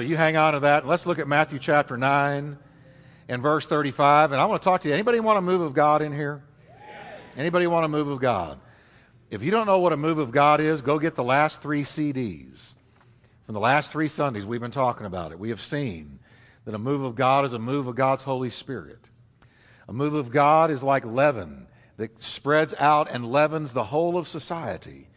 So you hang on to that. Let's look at Matthew chapter 9 and verse 35. And I want to talk to you. Anybody want a move of God in here? Anybody want a move of God? If you don't know what a move of God is, go get the last three CDs. From the last three Sundays, we've been talking about it. We have seen that a move of God is a move of God's Holy Spirit. A move of God is like leaven that spreads out and leavens the whole of society.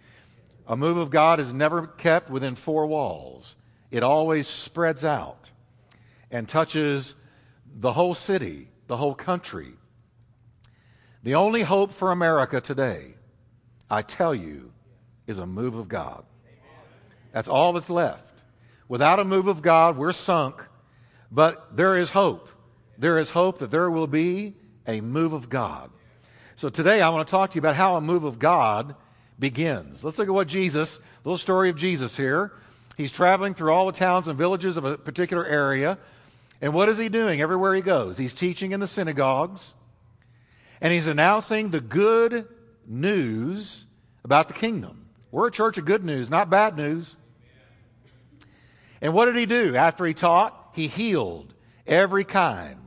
A move of God is never kept within four walls it always spreads out and touches the whole city, the whole country. The only hope for America today, I tell you, is a move of God. That's all that's left. Without a move of God, we're sunk, but there is hope. There is hope that there will be a move of God. So today I want to talk to you about how a move of God begins. Let's look at what Jesus, little story of Jesus here. He's traveling through all the towns and villages of a particular area. And what is he doing everywhere he goes? He's teaching in the synagogues and he's announcing the good news about the kingdom. We're a church of good news, not bad news. And what did he do after he taught? He healed every kind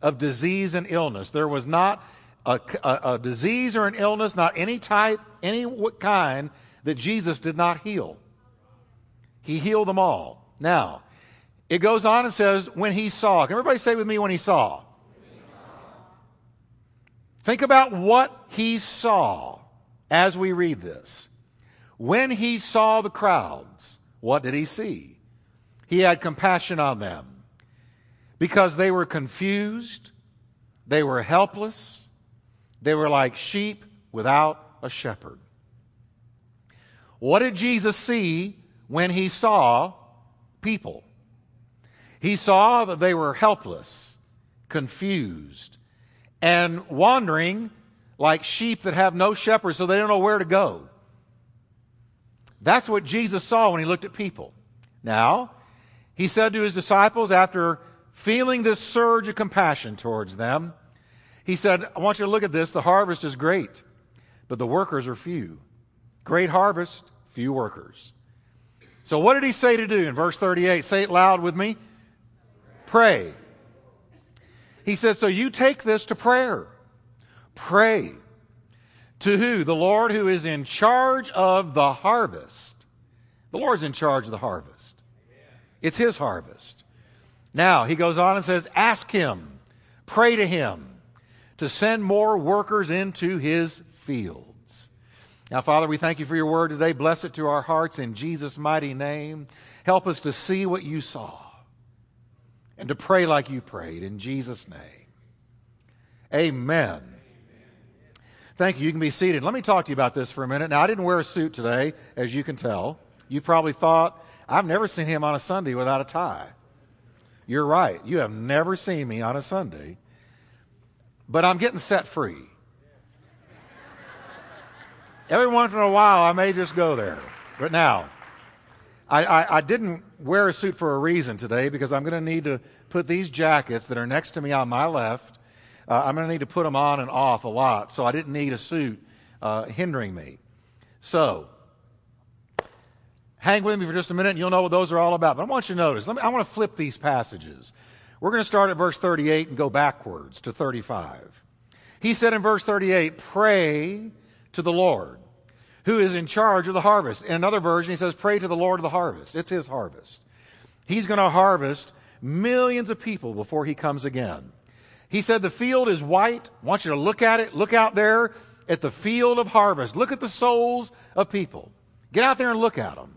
of disease and illness. There was not a, a, a disease or an illness, not any type, any kind, that Jesus did not heal. He healed them all. Now, it goes on and says, when he saw. Can everybody say with me, when he saw? Think about what he saw as we read this. When he saw the crowds, what did he see? He had compassion on them because they were confused, they were helpless, they were like sheep without a shepherd. What did Jesus see when he saw people. He saw that they were helpless, confused, and wandering like sheep that have no shepherd, so they don't know where to go. That's what Jesus saw when he looked at people. Now, he said to his disciples after feeling this surge of compassion towards them, he said, I want you to look at this. The harvest is great, but the workers are few. Great harvest, few workers. So, what did he say to do in verse 38? Say it loud with me. Pray. He said, So you take this to prayer. Pray. To who? The Lord who is in charge of the harvest. The Lord's in charge of the harvest. It's his harvest. Now, he goes on and says, Ask him, pray to him to send more workers into his field. Now, Father, we thank you for your word today. Bless it to our hearts in Jesus' mighty name. Help us to see what you saw and to pray like you prayed in Jesus' name. Amen. Thank you. You can be seated. Let me talk to you about this for a minute. Now, I didn't wear a suit today, as you can tell. You probably thought, I've never seen him on a Sunday without a tie. You're right. You have never seen me on a Sunday. But I'm getting set free. Every once in a while, I may just go there. But now, I, I, I didn't wear a suit for a reason today because I'm going to need to put these jackets that are next to me on my left. Uh, I'm going to need to put them on and off a lot. So I didn't need a suit uh, hindering me. So, hang with me for just a minute and you'll know what those are all about. But I want you to notice, me, I want to flip these passages. We're going to start at verse 38 and go backwards to 35. He said in verse 38, Pray to the Lord who is in charge of the harvest. In another version, he says, Pray to the Lord of the harvest. It's his harvest. He's going to harvest millions of people before he comes again. He said, The field is white. I want you to look at it. Look out there at the field of harvest. Look at the souls of people. Get out there and look at them.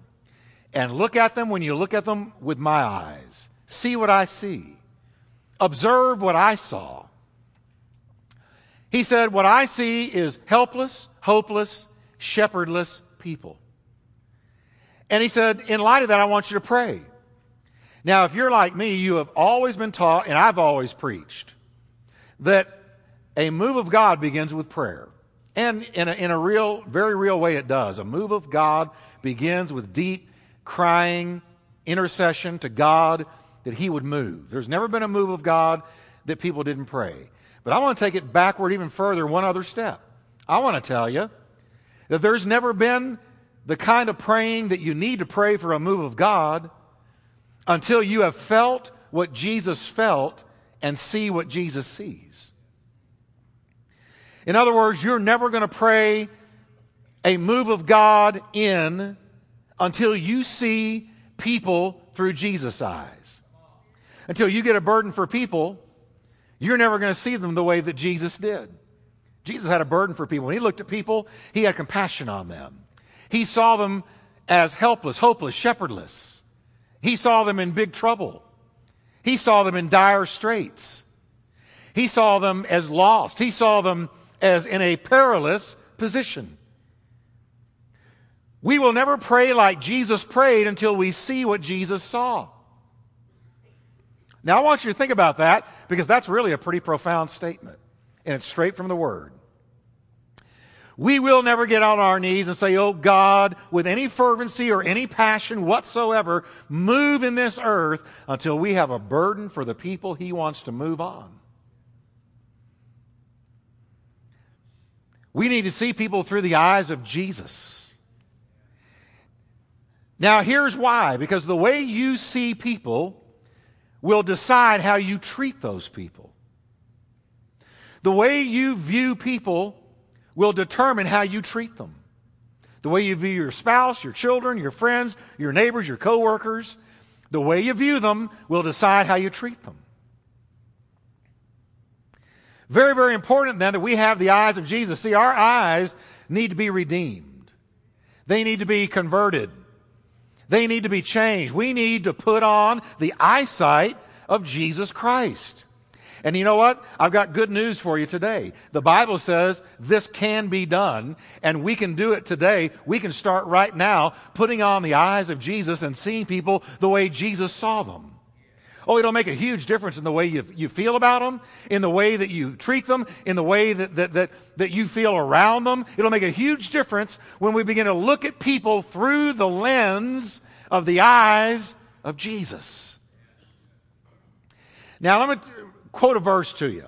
And look at them when you look at them with my eyes. See what I see. Observe what I saw. He said, What I see is helpless, hopeless, shepherdless people. And he said, in light of that, I want you to pray. Now, if you're like me, you have always been taught, and I've always preached, that a move of God begins with prayer. And in a, in a real, very real way, it does. A move of God begins with deep crying, intercession to God that He would move. There's never been a move of God that people didn't pray. But I want to take it backward even further, one other step. I want to tell you that there's never been the kind of praying that you need to pray for a move of God until you have felt what Jesus felt and see what Jesus sees. In other words, you're never going to pray a move of God in until you see people through Jesus' eyes. Until you get a burden for people, you're never going to see them the way that Jesus did. Jesus had a burden for people. When he looked at people, he had compassion on them. He saw them as helpless, hopeless, shepherdless. He saw them in big trouble. He saw them in dire straits. He saw them as lost. He saw them as in a perilous position. We will never pray like Jesus prayed until we see what Jesus saw. Now, I want you to think about that because that's really a pretty profound statement, and it's straight from the Word. We will never get on our knees and say, Oh God, with any fervency or any passion whatsoever, move in this earth until we have a burden for the people He wants to move on. We need to see people through the eyes of Jesus. Now, here's why because the way you see people will decide how you treat those people. The way you view people will determine how you treat them. The way you view your spouse, your children, your friends, your neighbors, your coworkers, the way you view them will decide how you treat them. Very, very important then that we have the eyes of Jesus. See, our eyes need to be redeemed. They need to be converted. They need to be changed. We need to put on the eyesight of Jesus Christ. And you know what? I've got good news for you today. The Bible says this can be done, and we can do it today. We can start right now putting on the eyes of Jesus and seeing people the way Jesus saw them. Oh, it'll make a huge difference in the way you, you feel about them, in the way that you treat them, in the way that, that, that, that you feel around them. It'll make a huge difference when we begin to look at people through the lens of the eyes of Jesus. Now, let me quote a verse to you.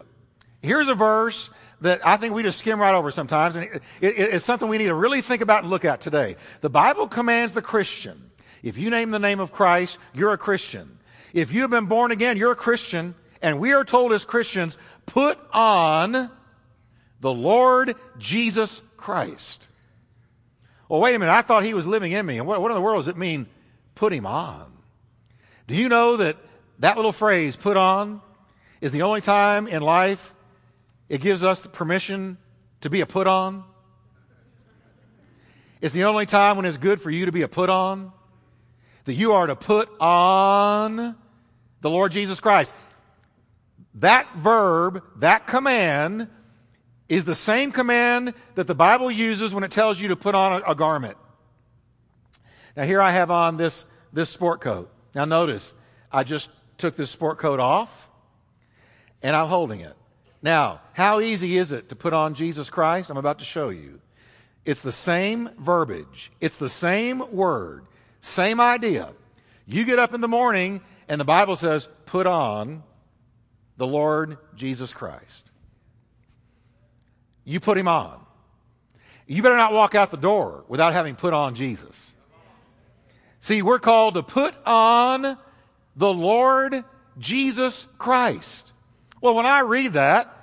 Here's a verse that I think we just skim right over sometimes, and it, it, it's something we need to really think about and look at today. The Bible commands the Christian. If you name the name of Christ, you're a Christian. If you have been born again, you're a Christian. And we are told as Christians, put on the Lord Jesus Christ. Well, wait a minute. I thought he was living in me. And what, what in the world does it mean, put him on? Do you know that that little phrase, put on, is the only time in life it gives us the permission to be a put on. It's the only time when it's good for you to be a put on. That you are to put on the Lord Jesus Christ. That verb, that command, is the same command that the Bible uses when it tells you to put on a, a garment. Now, here I have on this, this sport coat. Now, notice, I just took this sport coat off and I'm holding it. Now, how easy is it to put on Jesus Christ? I'm about to show you. It's the same verbiage, it's the same word, same idea. You get up in the morning and the Bible says, put on the Lord Jesus Christ. You put him on. You better not walk out the door without having put on Jesus. See, we're called to put on the Lord Jesus Christ. Well, when I read that,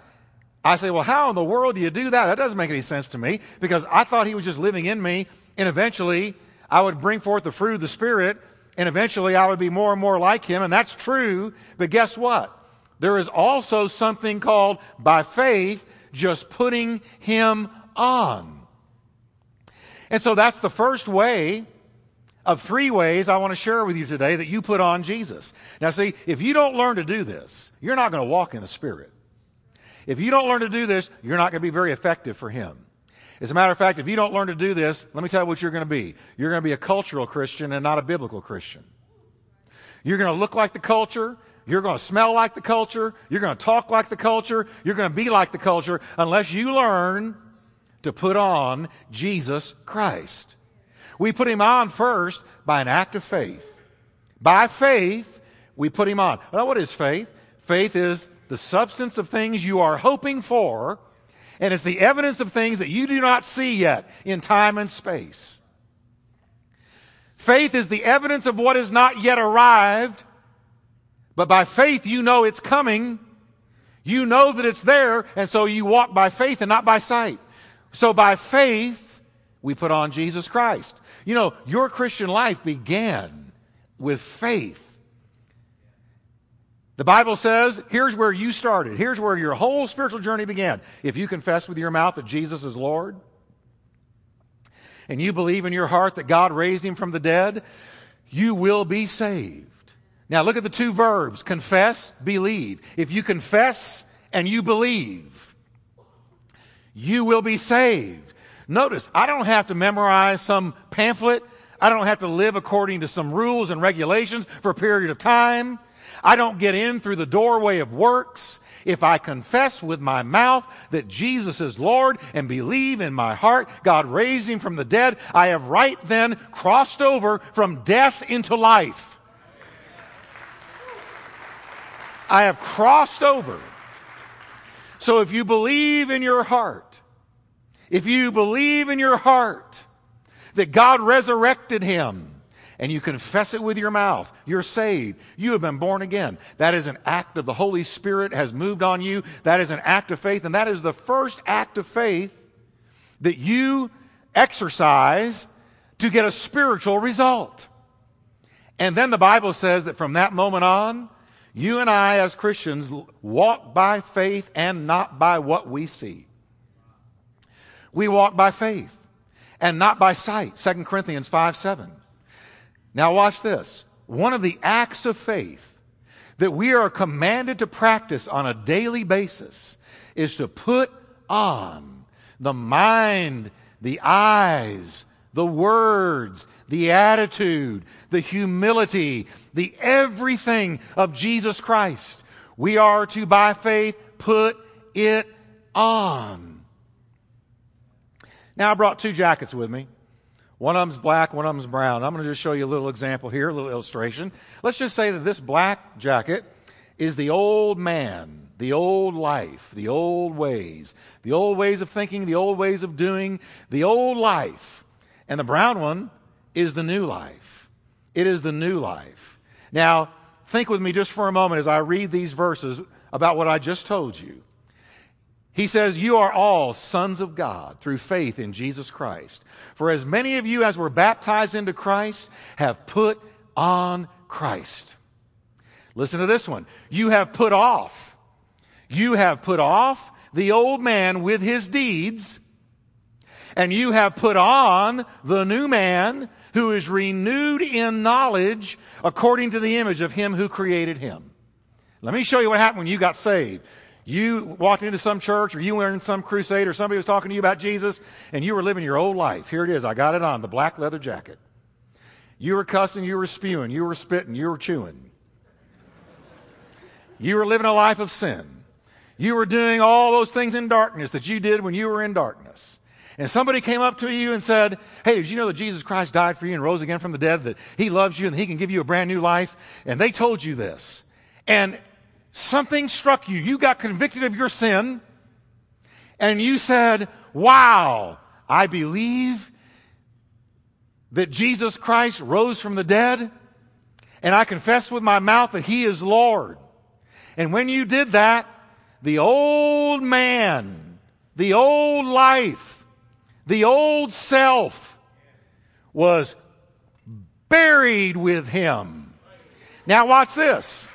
I say, well, how in the world do you do that? That doesn't make any sense to me because I thought he was just living in me and eventually I would bring forth the fruit of the Spirit and eventually I would be more and more like him. And that's true. But guess what? There is also something called by faith just putting him on. And so that's the first way of three ways I want to share with you today that you put on Jesus. Now, see, if you don't learn to do this, you're not going to walk in the Spirit. If you don't learn to do this, you're not going to be very effective for Him. As a matter of fact, if you don't learn to do this, let me tell you what you're going to be. You're going to be a cultural Christian and not a biblical Christian. You're going to look like the culture. You're going to smell like the culture. You're going to talk like the culture. You're going to be like the culture unless you learn to put on Jesus Christ. We put him on first by an act of faith. By faith, we put him on. Well, what is faith? Faith is the substance of things you are hoping for, and it's the evidence of things that you do not see yet in time and space. Faith is the evidence of what is not yet arrived, but by faith you know it's coming. You know that it's there, and so you walk by faith and not by sight. So by faith, we put on Jesus Christ. You know, your Christian life began with faith. The Bible says, here's where you started. Here's where your whole spiritual journey began. If you confess with your mouth that Jesus is Lord, and you believe in your heart that God raised him from the dead, you will be saved. Now look at the two verbs confess, believe. If you confess and you believe, you will be saved. Notice, I don't have to memorize some pamphlet. I don't have to live according to some rules and regulations for a period of time. I don't get in through the doorway of works. If I confess with my mouth that Jesus is Lord and believe in my heart God raised him from the dead, I have right then crossed over from death into life. I have crossed over. So if you believe in your heart, if you believe in your heart that God resurrected him, and you confess it with your mouth, you're saved. You have been born again. That is an act of the Holy Spirit has moved on you. That is an act of faith, and that is the first act of faith that you exercise to get a spiritual result. And then the Bible says that from that moment on, you and I as Christians walk by faith and not by what we see. We walk by faith and not by sight. 2 Corinthians 5 7. Now, watch this. One of the acts of faith that we are commanded to practice on a daily basis is to put on the mind, the eyes, the words, the attitude, the humility, the everything of Jesus Christ. We are to, by faith, put it on. Now, I brought two jackets with me. One of them's black, one of them's brown. I'm going to just show you a little example here, a little illustration. Let's just say that this black jacket is the old man, the old life, the old ways, the old ways of thinking, the old ways of doing, the old life. And the brown one is the new life. It is the new life. Now, think with me just for a moment as I read these verses about what I just told you. He says, You are all sons of God through faith in Jesus Christ. For as many of you as were baptized into Christ have put on Christ. Listen to this one. You have put off. You have put off the old man with his deeds, and you have put on the new man who is renewed in knowledge according to the image of him who created him. Let me show you what happened when you got saved. You walked into some church or you were in some crusade or somebody was talking to you about Jesus and you were living your old life. Here it is. I got it on the black leather jacket. You were cussing, you were spewing, you were spitting, you were chewing. You were living a life of sin. You were doing all those things in darkness that you did when you were in darkness. And somebody came up to you and said, Hey, did you know that Jesus Christ died for you and rose again from the dead, that He loves you and He can give you a brand new life? And they told you this. And something struck you. You got convicted of your sin and you said, Wow, I believe that Jesus Christ rose from the dead and I confess with my mouth that He is Lord. And when you did that, the old man, the old life, the old self was buried with Him. Now watch this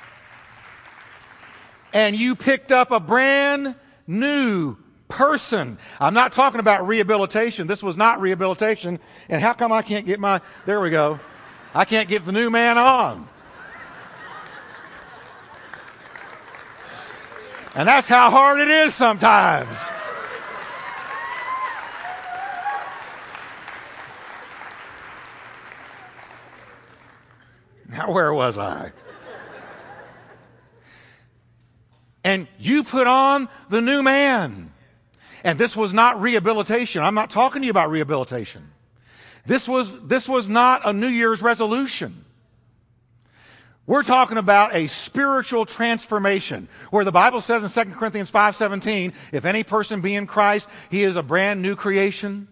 and you picked up a brand new person. I'm not talking about rehabilitation. This was not rehabilitation. And how come I can't get my, there we go. I can't get the new man on. And that's how hard it is sometimes. Now, where was I? And you put on the new man. And this was not rehabilitation. I'm not talking to you about rehabilitation. This was, this was not a New Year's resolution. We're talking about a spiritual transformation where the Bible says in 2 Corinthians 5:17, if any person be in Christ, he is a brand new creation.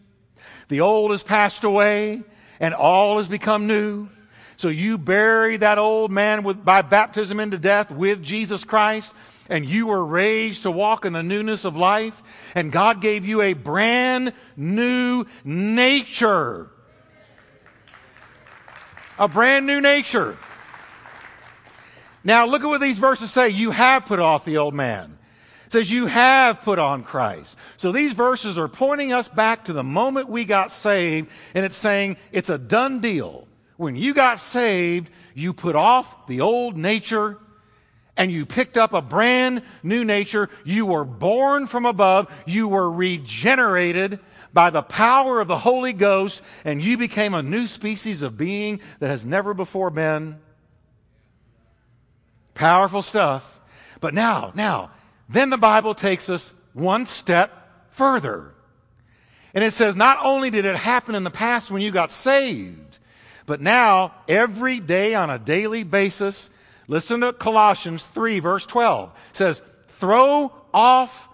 The old has passed away and all has become new. So you bury that old man with, by baptism into death with Jesus Christ, and you were raised to walk in the newness of life, and God gave you a brand new nature. A brand new nature. Now look at what these verses say. You have put off the old man. It says you have put on Christ. So these verses are pointing us back to the moment we got saved, and it's saying it's a done deal. When you got saved, you put off the old nature and you picked up a brand new nature. You were born from above. You were regenerated by the power of the Holy Ghost, and you became a new species of being that has never before been. Powerful stuff. But now, now, then the Bible takes us one step further. And it says, not only did it happen in the past when you got saved, but now, every day on a daily basis, listen to Colossians 3, verse 12. It says, throw off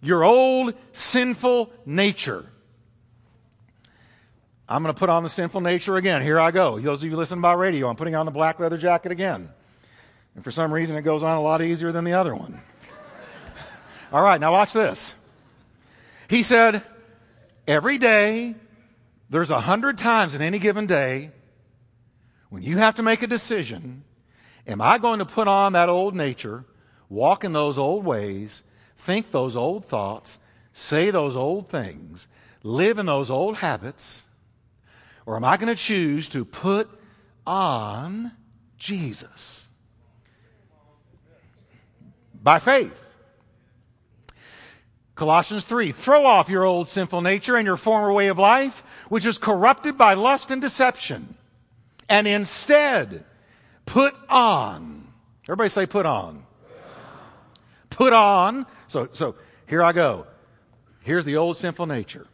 your old sinful nature. I'm going to put on the sinful nature again. Here I go. Those of you listening by radio, I'm putting on the black leather jacket again. And for some reason, it goes on a lot easier than the other one. All right, now watch this. He said, Every day, there's a hundred times in any given day when you have to make a decision Am I going to put on that old nature, walk in those old ways, think those old thoughts, say those old things, live in those old habits? Or am I going to choose to put on Jesus? By faith. Colossians 3 Throw off your old sinful nature and your former way of life, which is corrupted by lust and deception, and instead put on. Everybody say, put on. Put on. So, so here I go. Here's the old sinful nature.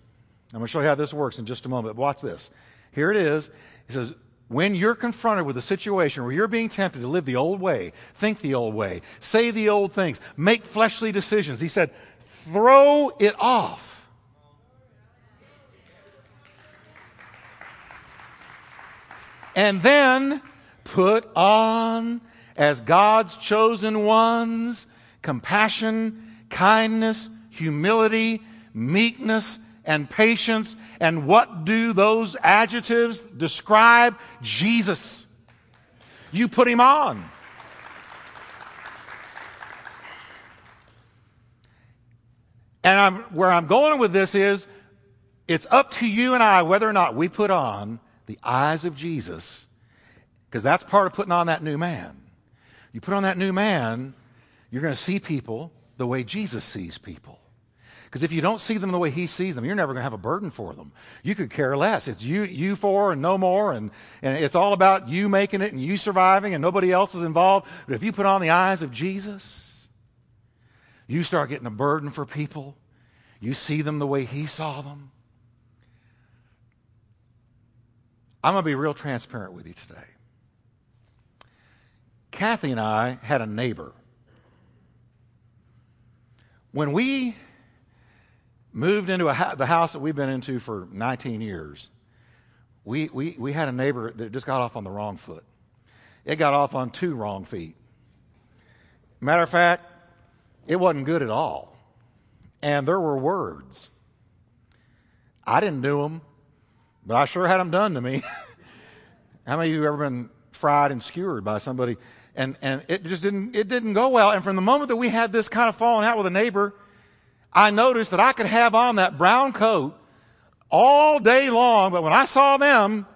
I'm going to show you how this works in just a moment. Watch this. Here it is. It says, when you're confronted with a situation where you're being tempted to live the old way, think the old way, say the old things, make fleshly decisions, he said, throw it off. And then put on as God's chosen ones compassion, kindness, humility, meekness, and patience. And what do those adjectives describe? Jesus. You put him on. And I'm, where I'm going with this is it's up to you and I whether or not we put on the eyes of Jesus, because that's part of putting on that new man. You put on that new man, you're going to see people the way Jesus sees people. Because if you don't see them the way he sees them, you're never going to have a burden for them. You could care less. It's you, you for and no more, and, and it's all about you making it and you surviving and nobody else is involved. But if you put on the eyes of Jesus, you start getting a burden for people. You see them the way He saw them. I'm going to be real transparent with you today. Kathy and I had a neighbor. When we moved into ha- the house that we've been into for 19 years, we, we, we had a neighbor that just got off on the wrong foot. It got off on two wrong feet. Matter of fact, it wasn't good at all. And there were words. I didn't do them, but I sure had them done to me. How many of you have ever been fried and skewered by somebody? And, and it just didn't, it didn't go well. And from the moment that we had this kind of falling out with a neighbor, I noticed that I could have on that brown coat all day long, but when I saw them,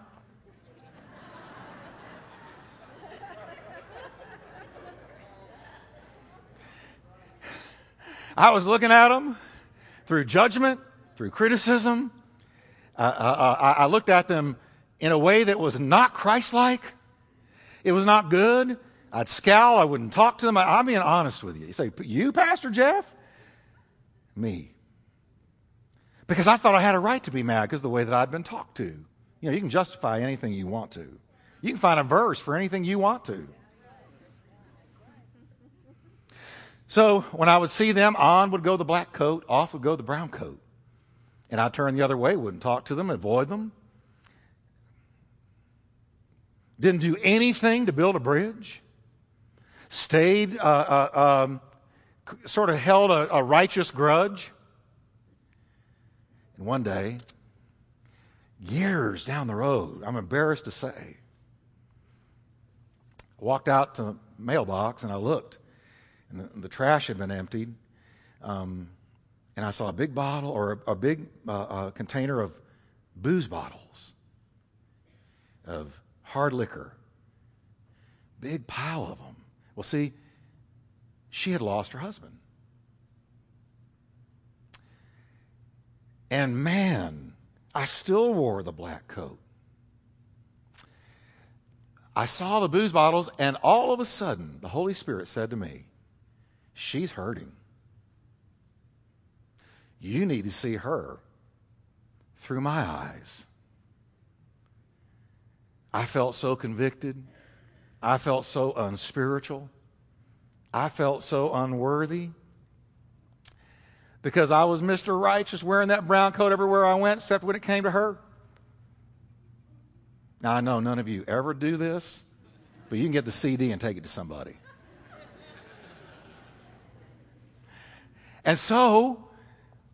I was looking at them through judgment, through criticism. Uh, uh, uh I looked at them in a way that was not Christ like. It was not good. I'd scowl. I wouldn't talk to them. I, am being honest with you. You say, You, Pastor Jeff? Me. Because I thought I had a right to be mad because of the way that I'd been talked to. You know, you can justify anything you want to, you can find a verse for anything you want to. So when I would see them, on would go the black coat, off would go the brown coat. And I'd turn the other way, wouldn't talk to them, avoid them. didn't do anything to build a bridge, stayed, uh, uh, um, sort of held a, a righteous grudge. And one day, years down the road, I'm embarrassed to say, I walked out to the mailbox and I looked, and the, the trash had been emptied. Um, and I saw a big bottle or a, a big uh, uh, container of booze bottles, of hard liquor. Big pile of them. Well, see, she had lost her husband. And man, I still wore the black coat. I saw the booze bottles, and all of a sudden, the Holy Spirit said to me, She's hurting. You need to see her through my eyes. I felt so convicted. I felt so unspiritual. I felt so unworthy because I was Mr. Righteous wearing that brown coat everywhere I went, except when it came to her. Now, I know none of you ever do this, but you can get the CD and take it to somebody. And so,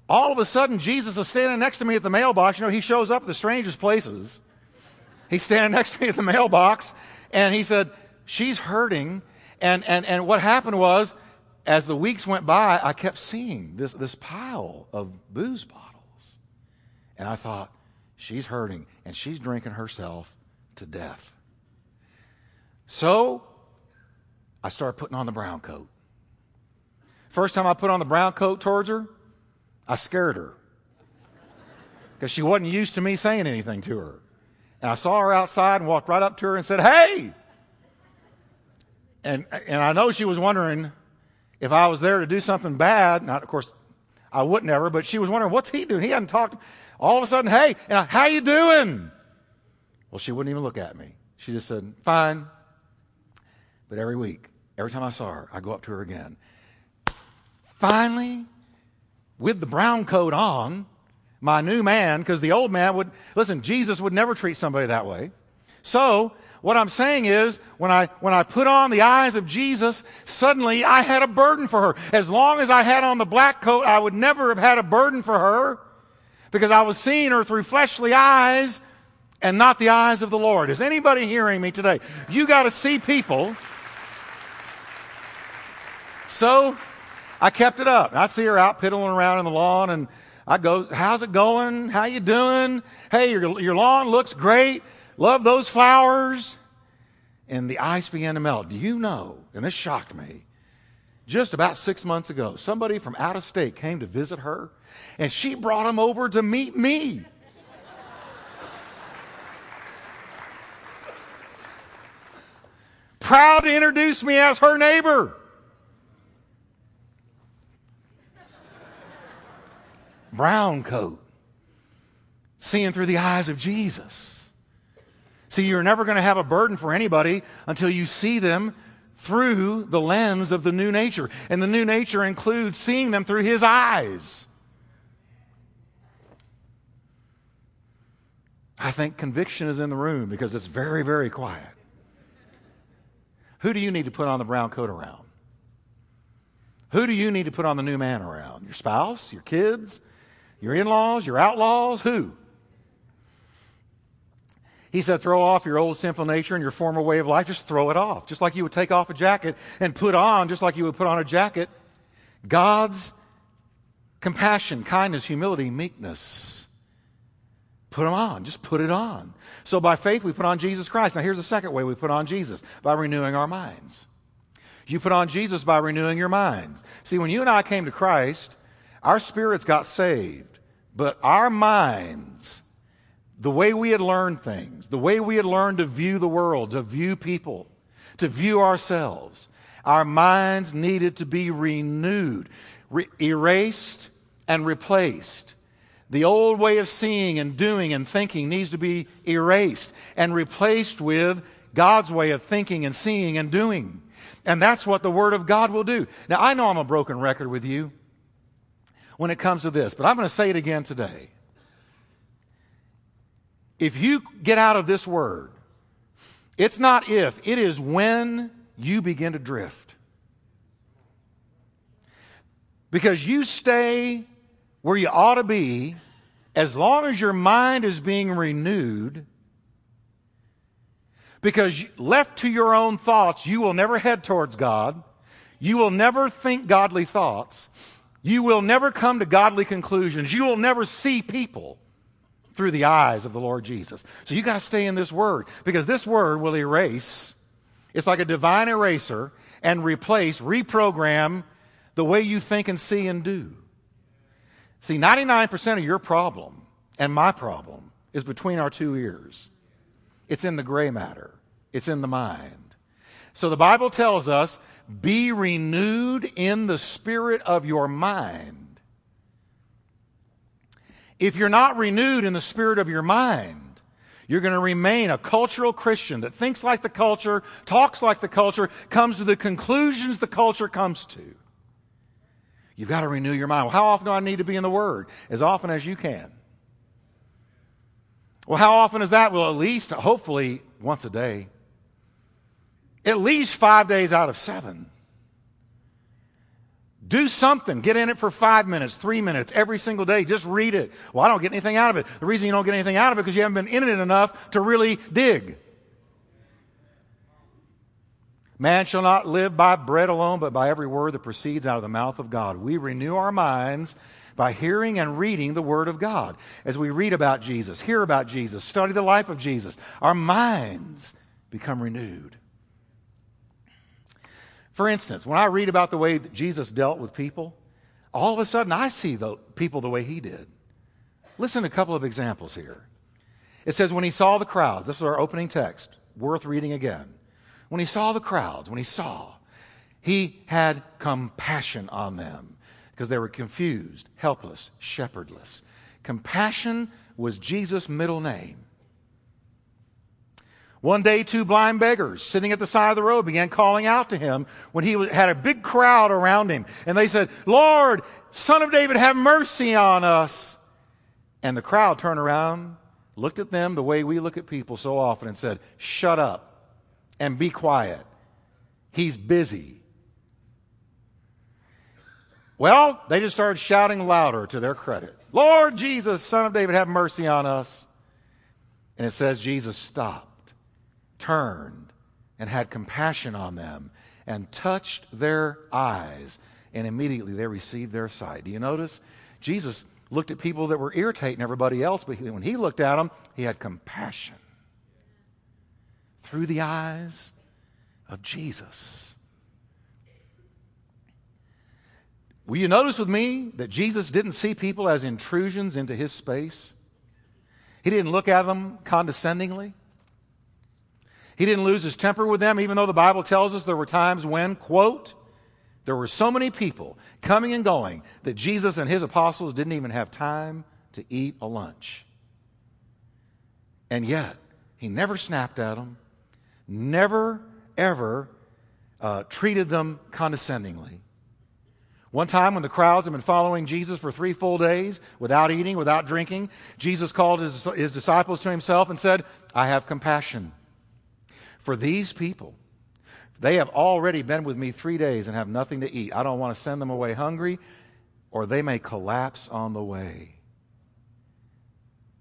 all of a sudden, Jesus is standing next to me at the mailbox. You know, he shows up at the strangest places. He's standing next to me at the mailbox, and he said, She's hurting. And, and, and what happened was, as the weeks went by, I kept seeing this, this pile of booze bottles. And I thought, she's hurting and she's drinking herself to death. So I started putting on the brown coat. First time I put on the brown coat towards her, I scared her because she wasn't used to me saying anything to her. And I saw her outside and walked right up to her and said, Hey! And, and I know she was wondering, if I was there to do something bad, not of course I wouldn't ever, but she was wondering, what's he doing? He hadn't talked. All of a sudden, hey, I, how you doing? Well, she wouldn't even look at me. She just said, fine. But every week, every time I saw her, I go up to her again. Finally, with the brown coat on, my new man, because the old man would, listen, Jesus would never treat somebody that way. So what I'm saying is, when I, when I put on the eyes of Jesus, suddenly I had a burden for her. As long as I had on the black coat, I would never have had a burden for her because I was seeing her through fleshly eyes and not the eyes of the Lord. Is anybody hearing me today? You got to see people. So I kept it up. I'd see her out piddling around in the lawn and I go, how's it going? How you doing? Hey, your, your lawn looks great. Love those flowers. And the ice began to melt. Do you know? And this shocked me. Just about six months ago, somebody from out of state came to visit her, and she brought him over to meet me. Proud to introduce me as her neighbor. Brown coat, seeing through the eyes of Jesus. See, you're never going to have a burden for anybody until you see them through the lens of the new nature. And the new nature includes seeing them through his eyes. I think conviction is in the room because it's very, very quiet. Who do you need to put on the brown coat around? Who do you need to put on the new man around? Your spouse? Your kids? Your in laws? Your outlaws? Who? He said, throw off your old sinful nature and your former way of life. Just throw it off. Just like you would take off a jacket and put on, just like you would put on a jacket, God's compassion, kindness, humility, meekness. Put them on. Just put it on. So by faith, we put on Jesus Christ. Now, here's the second way we put on Jesus by renewing our minds. You put on Jesus by renewing your minds. See, when you and I came to Christ, our spirits got saved, but our minds the way we had learned things, the way we had learned to view the world, to view people, to view ourselves, our minds needed to be renewed, re- erased, and replaced. The old way of seeing and doing and thinking needs to be erased and replaced with God's way of thinking and seeing and doing. And that's what the Word of God will do. Now, I know I'm a broken record with you when it comes to this, but I'm going to say it again today. If you get out of this word It's not if, it is when you begin to drift. Because you stay where you ought to be as long as your mind is being renewed. Because left to your own thoughts, you will never head towards God. You will never think godly thoughts. You will never come to godly conclusions. You will never see people through the eyes of the Lord Jesus. So you got to stay in this word because this word will erase. It's like a divine eraser and replace, reprogram the way you think and see and do. See, 99% of your problem and my problem is between our two ears. It's in the gray matter. It's in the mind. So the Bible tells us, be renewed in the spirit of your mind. If you're not renewed in the spirit of your mind, you're going to remain a cultural Christian that thinks like the culture, talks like the culture, comes to the conclusions the culture comes to. You've got to renew your mind. Well, how often do I need to be in the Word? As often as you can. Well, how often is that? Well, at least, hopefully, once a day. At least five days out of seven. Do something. Get in it for five minutes, three minutes, every single day. Just read it. Well, I don't get anything out of it. The reason you don't get anything out of it is because you haven't been in it enough to really dig. Man shall not live by bread alone, but by every word that proceeds out of the mouth of God. We renew our minds by hearing and reading the Word of God. As we read about Jesus, hear about Jesus, study the life of Jesus, our minds become renewed. For instance, when I read about the way that Jesus dealt with people, all of a sudden I see the people the way he did. Listen to a couple of examples here. It says, when he saw the crowds, this is our opening text, worth reading again. When he saw the crowds, when he saw, he had compassion on them because they were confused, helpless, shepherdless. Compassion was Jesus' middle name. One day, two blind beggars sitting at the side of the road began calling out to him when he had a big crowd around him. And they said, Lord, son of David, have mercy on us. And the crowd turned around, looked at them the way we look at people so often, and said, Shut up and be quiet. He's busy. Well, they just started shouting louder to their credit Lord Jesus, Son of David, have mercy on us. And it says Jesus stopped, turned, and had compassion on them and touched their eyes, and immediately they received their sight. Do you notice? Jesus looked at people that were irritating everybody else, but when he looked at them, he had compassion through the eyes of Jesus. Will you notice with me that Jesus didn't see people as intrusions into his space? He didn't look at them condescendingly. He didn't lose his temper with them, even though the Bible tells us there were times when, quote, there were so many people coming and going that Jesus and his apostles didn't even have time to eat a lunch. And yet, he never snapped at them never, ever uh, treated them condescendingly. One time, when the crowds had been following Jesus for three full days without eating, without drinking, Jesus called his, his disciples to himself and said, I have compassion for these people. They have already been with me three days and have nothing to eat. I don't want to send them away hungry, or they may collapse on the way.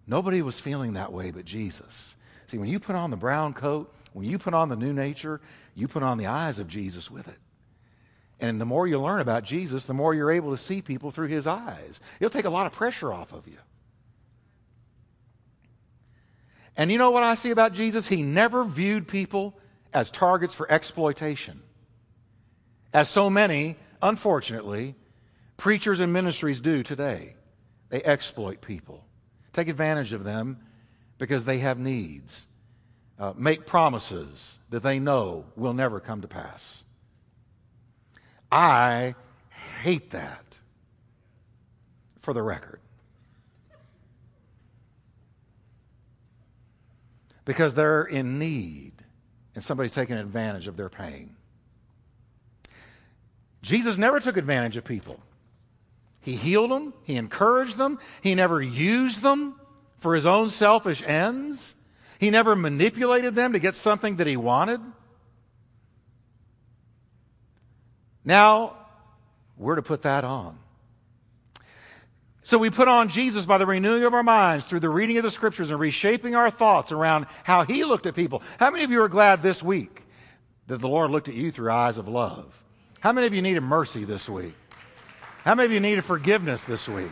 Nobody was feeling that way but Jesus. See, when you put on the brown coat, when you put on the new nature, you put on the eyes of Jesus with it. And the more you learn about Jesus, the more you're able to see people through his eyes. It'll take a lot of pressure off of you. And you know what I see about Jesus? He never viewed people as targets for exploitation. As so many, unfortunately, preachers and ministries do today. They exploit people, take advantage of them because they have needs uh, make promises that they know will never come to pass. I hate that, for the record. Because they're in need and somebody's taking advantage of their pain. Jesus never took advantage of people. He healed them, he encouraged them, he never used them for his own selfish ends. He never manipulated them to get something that he wanted. Now, we're to put that on. So we put on Jesus by the renewing of our minds through the reading of the scriptures and reshaping our thoughts around how he looked at people. How many of you are glad this week that the Lord looked at you through eyes of love? How many of you needed mercy this week? How many of you needed forgiveness this week?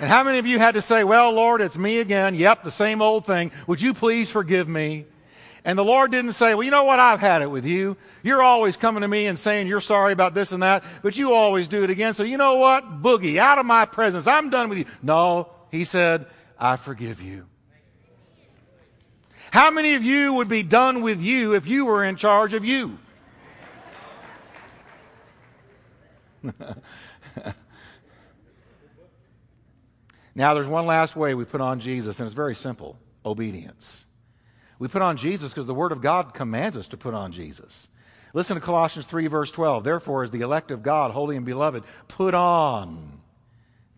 And how many of you had to say, Well, Lord, it's me again. Yep, the same old thing. Would you please forgive me? And the Lord didn't say, well, you know what? I've had it with you. You're always coming to me and saying you're sorry about this and that, but you always do it again. So you know what? Boogie, out of my presence. I'm done with you. No, he said, I forgive you. How many of you would be done with you if you were in charge of you? now, there's one last way we put on Jesus, and it's very simple obedience. We put on Jesus because the Word of God commands us to put on Jesus. Listen to Colossians 3, verse 12. Therefore, as the elect of God, holy and beloved, put on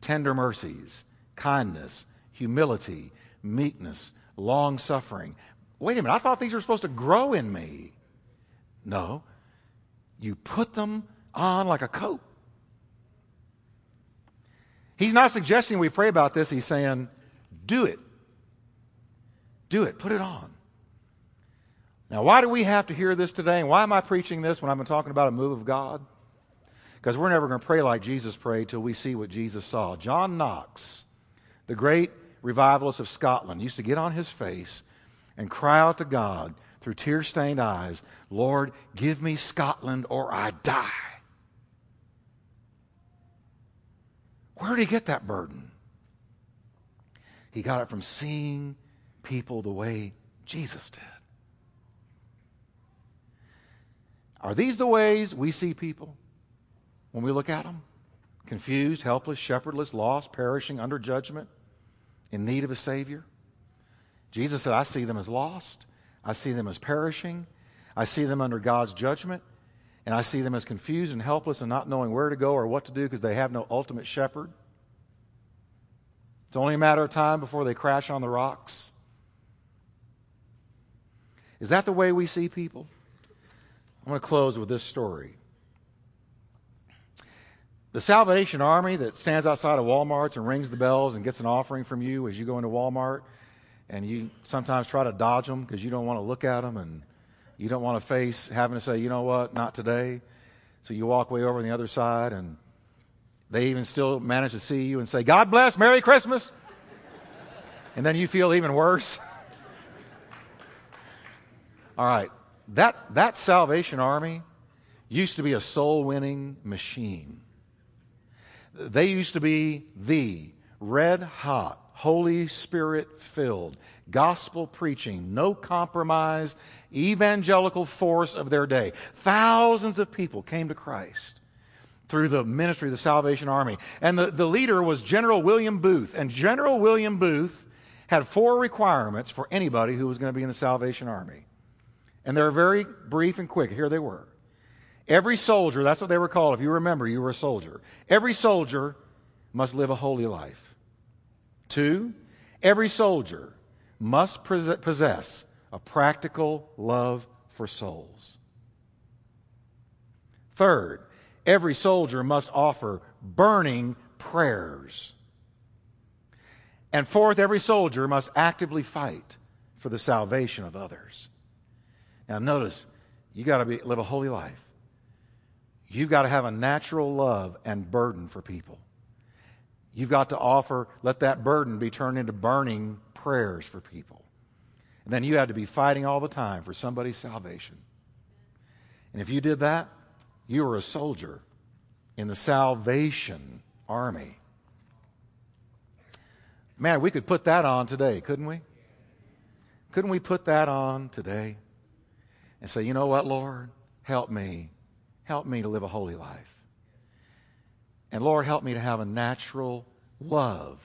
tender mercies, kindness, humility, meekness, long suffering. Wait a minute, I thought these were supposed to grow in me. No, you put them on like a coat. He's not suggesting we pray about this, he's saying, do it. Do it, put it on. Now, why do we have to hear this today? And why am I preaching this when I've been talking about a move of God? Because we're never going to pray like Jesus prayed till we see what Jesus saw. John Knox, the great revivalist of Scotland, used to get on his face and cry out to God through tear stained eyes, Lord, give me Scotland or I die. Where did he get that burden? He got it from seeing people the way Jesus did. Are these the ways we see people when we look at them? Confused, helpless, shepherdless, lost, perishing, under judgment, in need of a Savior? Jesus said, I see them as lost. I see them as perishing. I see them under God's judgment. And I see them as confused and helpless and not knowing where to go or what to do because they have no ultimate shepherd. It's only a matter of time before they crash on the rocks. Is that the way we see people? I'm going to close with this story. The Salvation Army that stands outside of Walmart and rings the bells and gets an offering from you as you go into Walmart, and you sometimes try to dodge them because you don't want to look at them and you don't want to face having to say, you know what, not today. So you walk way over on the other side, and they even still manage to see you and say, God bless, Merry Christmas. and then you feel even worse. All right, that, that Salvation Army used to be a soul winning machine. They used to be the red hot, Holy Spirit filled, gospel preaching, no compromise, evangelical force of their day. Thousands of people came to Christ through the ministry of the Salvation Army. And the, the leader was General William Booth. And General William Booth had four requirements for anybody who was going to be in the Salvation Army. And they're very brief and quick. Here they were. Every soldier, that's what they were called. If you remember, you were a soldier. Every soldier must live a holy life. Two, every soldier must possess a practical love for souls. Third, every soldier must offer burning prayers. And fourth, every soldier must actively fight for the salvation of others. Now, notice, you got to live a holy life. You've got to have a natural love and burden for people. You've got to offer, let that burden be turned into burning prayers for people. And then you had to be fighting all the time for somebody's salvation. And if you did that, you were a soldier in the salvation army. Man, we could put that on today, couldn't we? Couldn't we put that on today? And say, you know what, Lord? Help me. Help me to live a holy life. And Lord, help me to have a natural love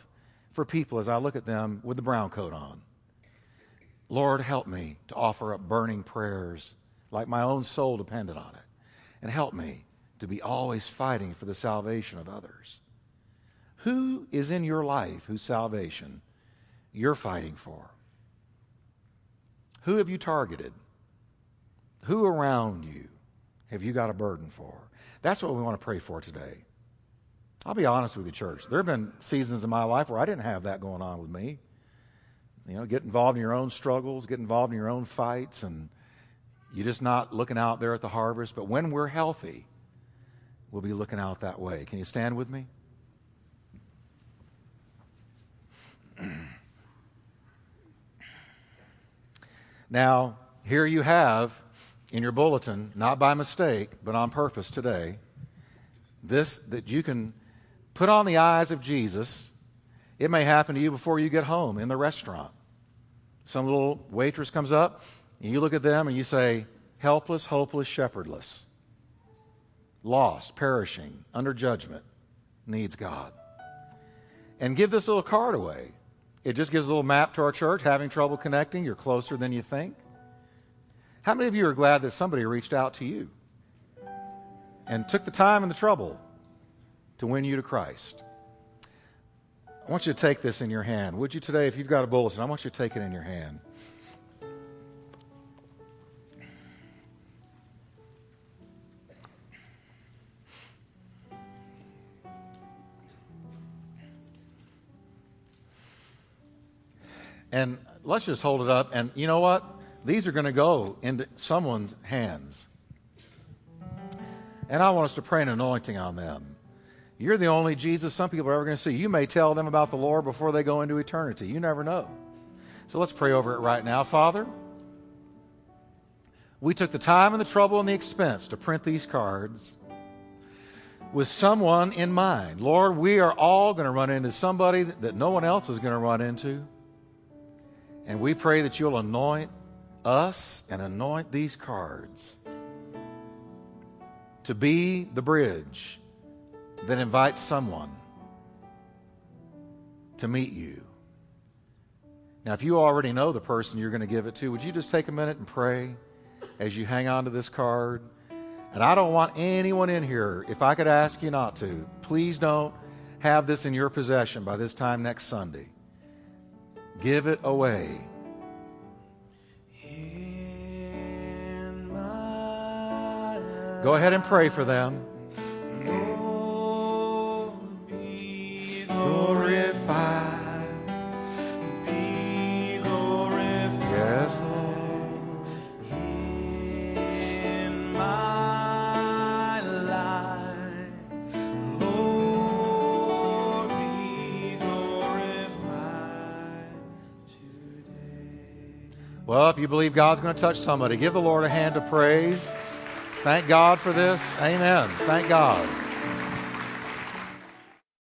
for people as I look at them with the brown coat on. Lord, help me to offer up burning prayers like my own soul depended on it. And help me to be always fighting for the salvation of others. Who is in your life whose salvation you're fighting for? Who have you targeted? Who around you have you got a burden for? That's what we want to pray for today. I'll be honest with you, church. There have been seasons in my life where I didn't have that going on with me. You know, get involved in your own struggles, get involved in your own fights, and you're just not looking out there at the harvest. But when we're healthy, we'll be looking out that way. Can you stand with me? now, here you have in your bulletin, not by mistake, but on purpose today, this that you can put on the eyes of Jesus. It may happen to you before you get home in the restaurant. Some little waitress comes up, and you look at them and you say, helpless, hopeless, shepherdless, lost, perishing, under judgment, needs God. And give this little card away. It just gives a little map to our church, having trouble connecting, you're closer than you think. How many of you are glad that somebody reached out to you and took the time and the trouble to win you to Christ? I want you to take this in your hand. Would you today, if you've got a bulletin, I want you to take it in your hand. And let's just hold it up. And you know what? These are going to go into someone's hands. And I want us to pray an anointing on them. You're the only Jesus some people are ever going to see. You may tell them about the Lord before they go into eternity. You never know. So let's pray over it right now. Father, we took the time and the trouble and the expense to print these cards with someone in mind. Lord, we are all going to run into somebody that no one else is going to run into. And we pray that you'll anoint us and anoint these cards to be the bridge that invites someone to meet you. Now, if you already know the person you're going to give it to, would you just take a minute and pray as you hang on to this card? And I don't want anyone in here, if I could ask you not to, please don't have this in your possession by this time next Sunday. Give it away. Go ahead and pray for them. Well, if you believe God's going to touch somebody, give the Lord a hand of praise. Thank God for this. Amen. Thank God.